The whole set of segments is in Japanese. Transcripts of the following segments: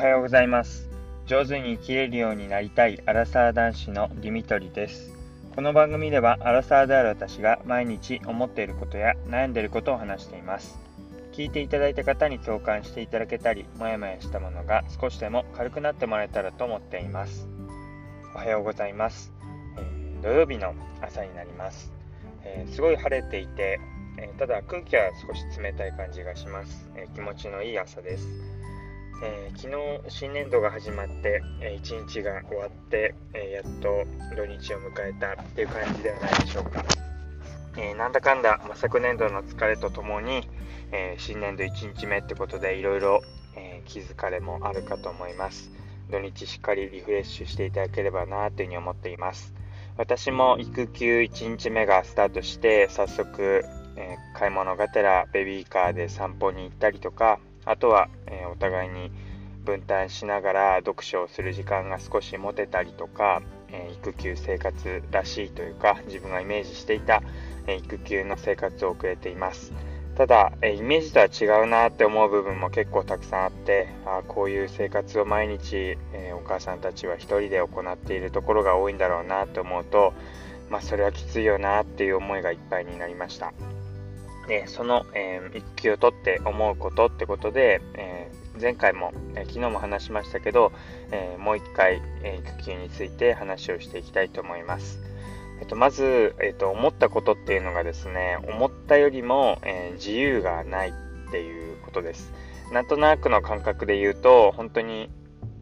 はようございます。上手に生きれるようになりたいアラサー男子のディミトリです。この番組ではアラサーである私が毎日思っていることや悩んでいることを話しています。聞いていただいた方に共感していただけたりもやもやしたものが少しでも軽くなってもらえたらと思っています。おはようございます、えー、土曜日の朝になります、えー、すごい晴れていて、え、ただ空気は少し冷たい感じがします、え気持ちのいい朝です。えー、昨日新年度が始まって、えー、1日が終わって、えー、やっと土日を迎えたっていう感じではないでしょうか、えなんだかんだ、まあ、昨年度の疲れとともに、え新年度1日目ってことでいろいろ気づかれもあるかと思います。土日しっかりリフレッシュしていただければなというふうに思っています。私も育休1日目がスタートして早速、え買い物がてらベビーカーで散歩に行ったりとかあとは、えー、お互いに分担しながら読書をする時間が少し持てたりとか、えー、育休生活らしいというか自分がイメージしていた、えー、育休の生活を送れています。ただ、えイメージとは違うなって思う部分も結構たくさんあってあこういう生活を毎日、えお母さんたちは1人で行っているところが多いんだろうなと思うと、まあ、それはきついよなっていう思いがいっぱいになりました。でその、えー、育休を取って思うことってことで、えー、前回も、えー、昨日も話しましたけど、えもう一回、え育休について話をしていきたいと思います。えっと、まず、えっと、思ったことっていうのがですね思ったよりも、え自由がないっていうことです。なんとなくの感覚で言うと本当に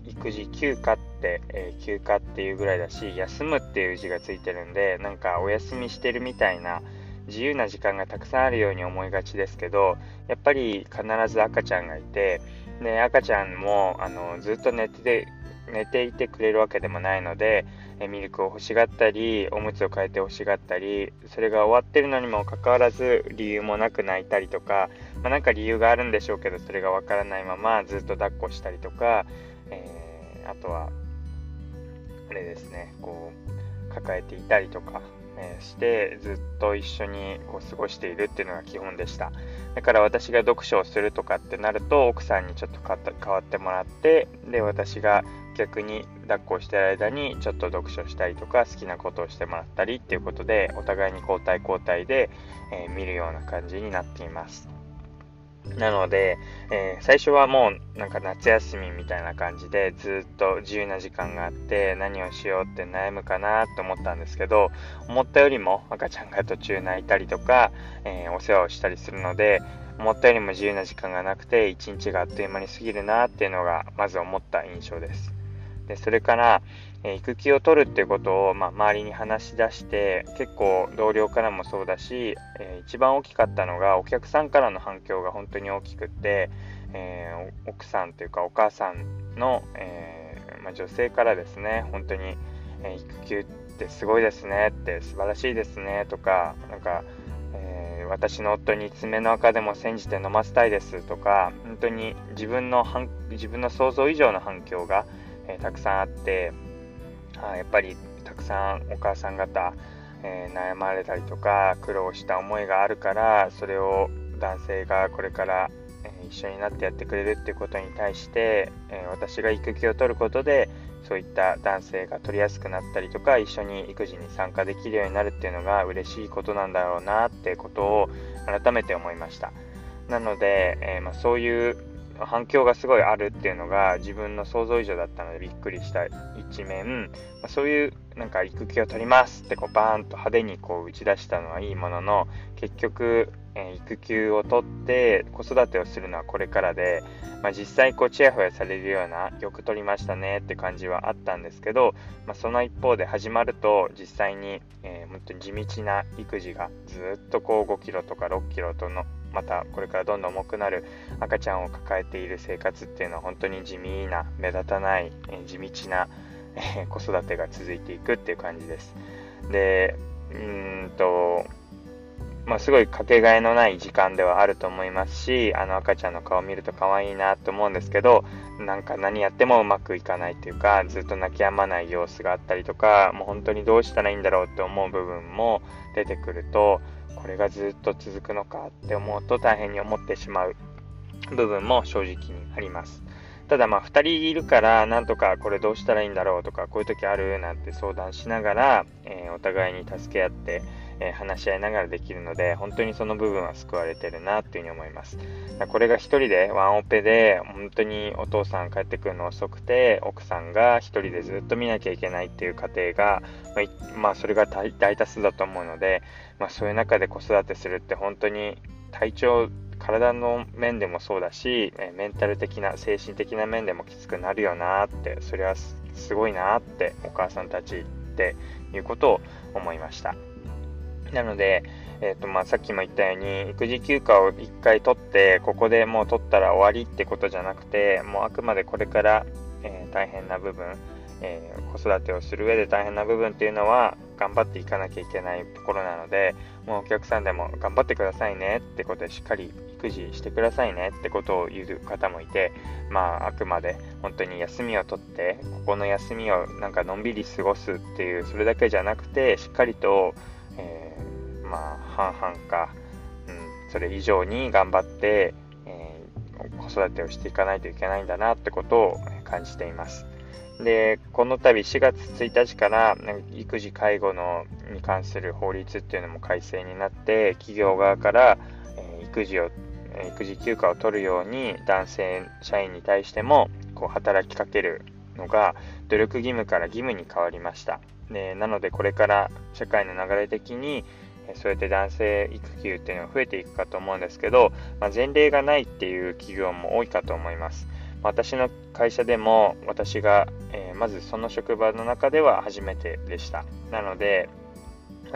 育児休暇って、え、休暇っていうぐらいだし休むっていう字がついてるんでなんかお休みしてるみたいな自由な時間がたくさんあるように思いがちですけどやっぱり必ず赤ちゃんがいてで赤ちゃんもあのずっと寝てて寝ていてくれるわけでもないのでえミルクを欲しがったりおむつを変えて欲しがったりそれが終わってるのにもかかわらず理由もなく泣いたりとか、まあ、なんか理由があるんでしょうけどそれがわからないままずっと抱っこしたりとか、えー、あとはあれですねこう抱えていたりとか。えしてずっと一緒にこう過ごしているっていうのが基本でした。だから私が読書をするとかってなると奥さんにちょっと変わってもらってで私が逆に抱っこをしてる間にちょっと読書したりとか好きなことをしてもらったりっていうことでお互いに交代交代で、えー、見るような感じになっています。なので、えー、最初はもうなんか夏休みみたいな感じでずっと自由な時間があって何をしようって悩むかなと思ったんですけど思ったよりも赤ちゃんが途中泣いたりとか、えー、お世話をしたりするので思ったよりも自由な時間がなくて一日があっという間に過ぎるなっていうのがまず思った印象です。でそれから、え育休を取るっていうことを、まあ、周りに話し出して結構同僚からもそうだし、えー、一番大きかったのがお客さんからの反響が本当に大きくて、えー、奥さんというかお母さんの、えー、まあ、女性からですね本当に、え育休ってすごいですねって素晴らしいですねとかなんか、え私の夫に爪の赤でも煎じて飲ませたいですとか本当に自分の自分の想像以上の反響が、えたくさんあってあやっぱりたくさんお母さん方、えー、悩まれたりとか苦労した思いがあるからそれを男性がこれから、え、一緒になってやってくれるっていうことに対して、え、私が育休を取ることでそういった男性が取りやすくなったりとか一緒に育児に参加できるようになるっていうのが嬉しいことなんだろうなってことを改めて思いました。なので、えま、そういう反響がすごいあるっていうのが自分の想像以上だったのでびっくりした一面、まあ、そういうなんか育休を取りますってこうバーンと派手にこう打ち出したのはいいものの結局、えー、育休を取って子育てをするのはこれからで、まあ、実際こうチヤホヤされるようなよく取りましたねって感じはあったんですけど、まあ、その一方で始まると実際に、えー、本当に地道な育児がずっとこう5キロとか6キロとのまたこれからどんどん重くなる赤ちゃんを抱えている生活っていうのは本当に地味な目立たない、え地道な、え子育てが続いていくっていう感じです。でうんとまあ、すごいかけがえのない時間ではあると思いますしあの赤ちゃんの顔を見ると可愛いなと思うんですけどなんか何やってもうまくいかないというかずっと泣き止まない様子があったりとかもう本当にどうしたらいいんだろうって思う部分も出てくるとこれがずっと続くのかって思うと大変に思ってしまう部分も正直にあります。ただまあ2人いるからなんとかこれどうしたらいいんだろうとかこういう時あるなんて相談しながら、えー、お互いに助け合って、えー、話し合いながらできるので本当にその部分は救われてるなっていうふうに思います。これが1人でワンオペで本当にお父さん帰ってくるの遅くて奥さんが1人でずっと見なきゃいけないっていう家庭が、まあ、まあ、それが大多数だと思うので、まあ、そういう中で子育てするって本当に体調体の面でもそうだし、えメンタル的な、精神的な面でもきつくなるよなって、それはすごいなってお母さんたちっていうことを思いました。なので、えーとまあ、さっきも言ったように育児休暇を1回取ってここでもう取ったら終わりってことじゃなくてもうあくまでこれから、えー、大変な部分えー、子育てをする上で大変な部分っていうのは頑張っていかなきゃいけないところなのでもうお客さんでも頑張ってくださいねってことでしっかり育児してくださいねってことを言う方もいてまああくまで本当に休みを取ってここの休みをなんかのんびり過ごすっていうそれだけじゃなくてしっかりと、えー、まあ半々か、うん、それ以上に頑張って、えー、子育てをしていかないといけないんだなってことを感じています。で、この度4月1日から育児介護のに関する法律っていうのも改正になって、企業側から、え育児を、育児休暇を取るように男性社員に対してもこう働きかけるのが努力義務から義務に変わりました。でなのでこれから社会の流れ的にそうやって男性育休っていうのが増えていくかと思うんですけど、まあ、前例がないっていう企業も多いかと思います。私の会社でも私が、えー、まずその職場の中では初めてでした。なので、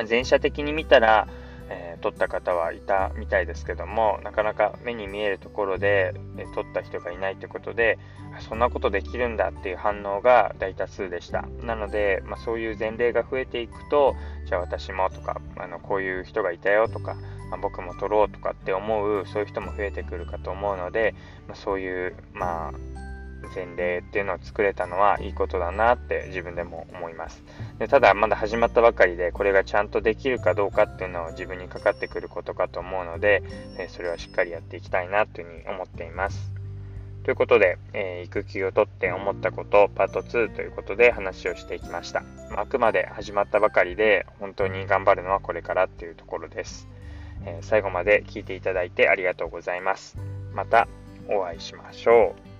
全社的に見たら、えー、取った方はいたみたいですけども、なかなか目に見えるところで、えー、取った人がいないということで、そんなことできるんだっていう反応が大多数でした。なので、まあ、そういう前例が増えていくと、じゃあ私もとか、あのこういう人がいたよとか、まあ、僕も取ろうとかって思うそういう人も増えてくるかと思うので、まあ、そういうまあ前例っていうのを作れたのはいいことだなって自分でも思います。でただまだ始まったばかりでこれがちゃんとできるかどうかっていうのは自分にかかってくることかと思うので、えそれはしっかりやっていきたいなというふうに思っています。ということで、えー、育休を取って思ったことパート2ということで話をしていきました。あくまで始まったばかりで本当に頑張るのはこれからっていうところです。え最後まで聞いていただいてありがとうございます。またお会いしましょう。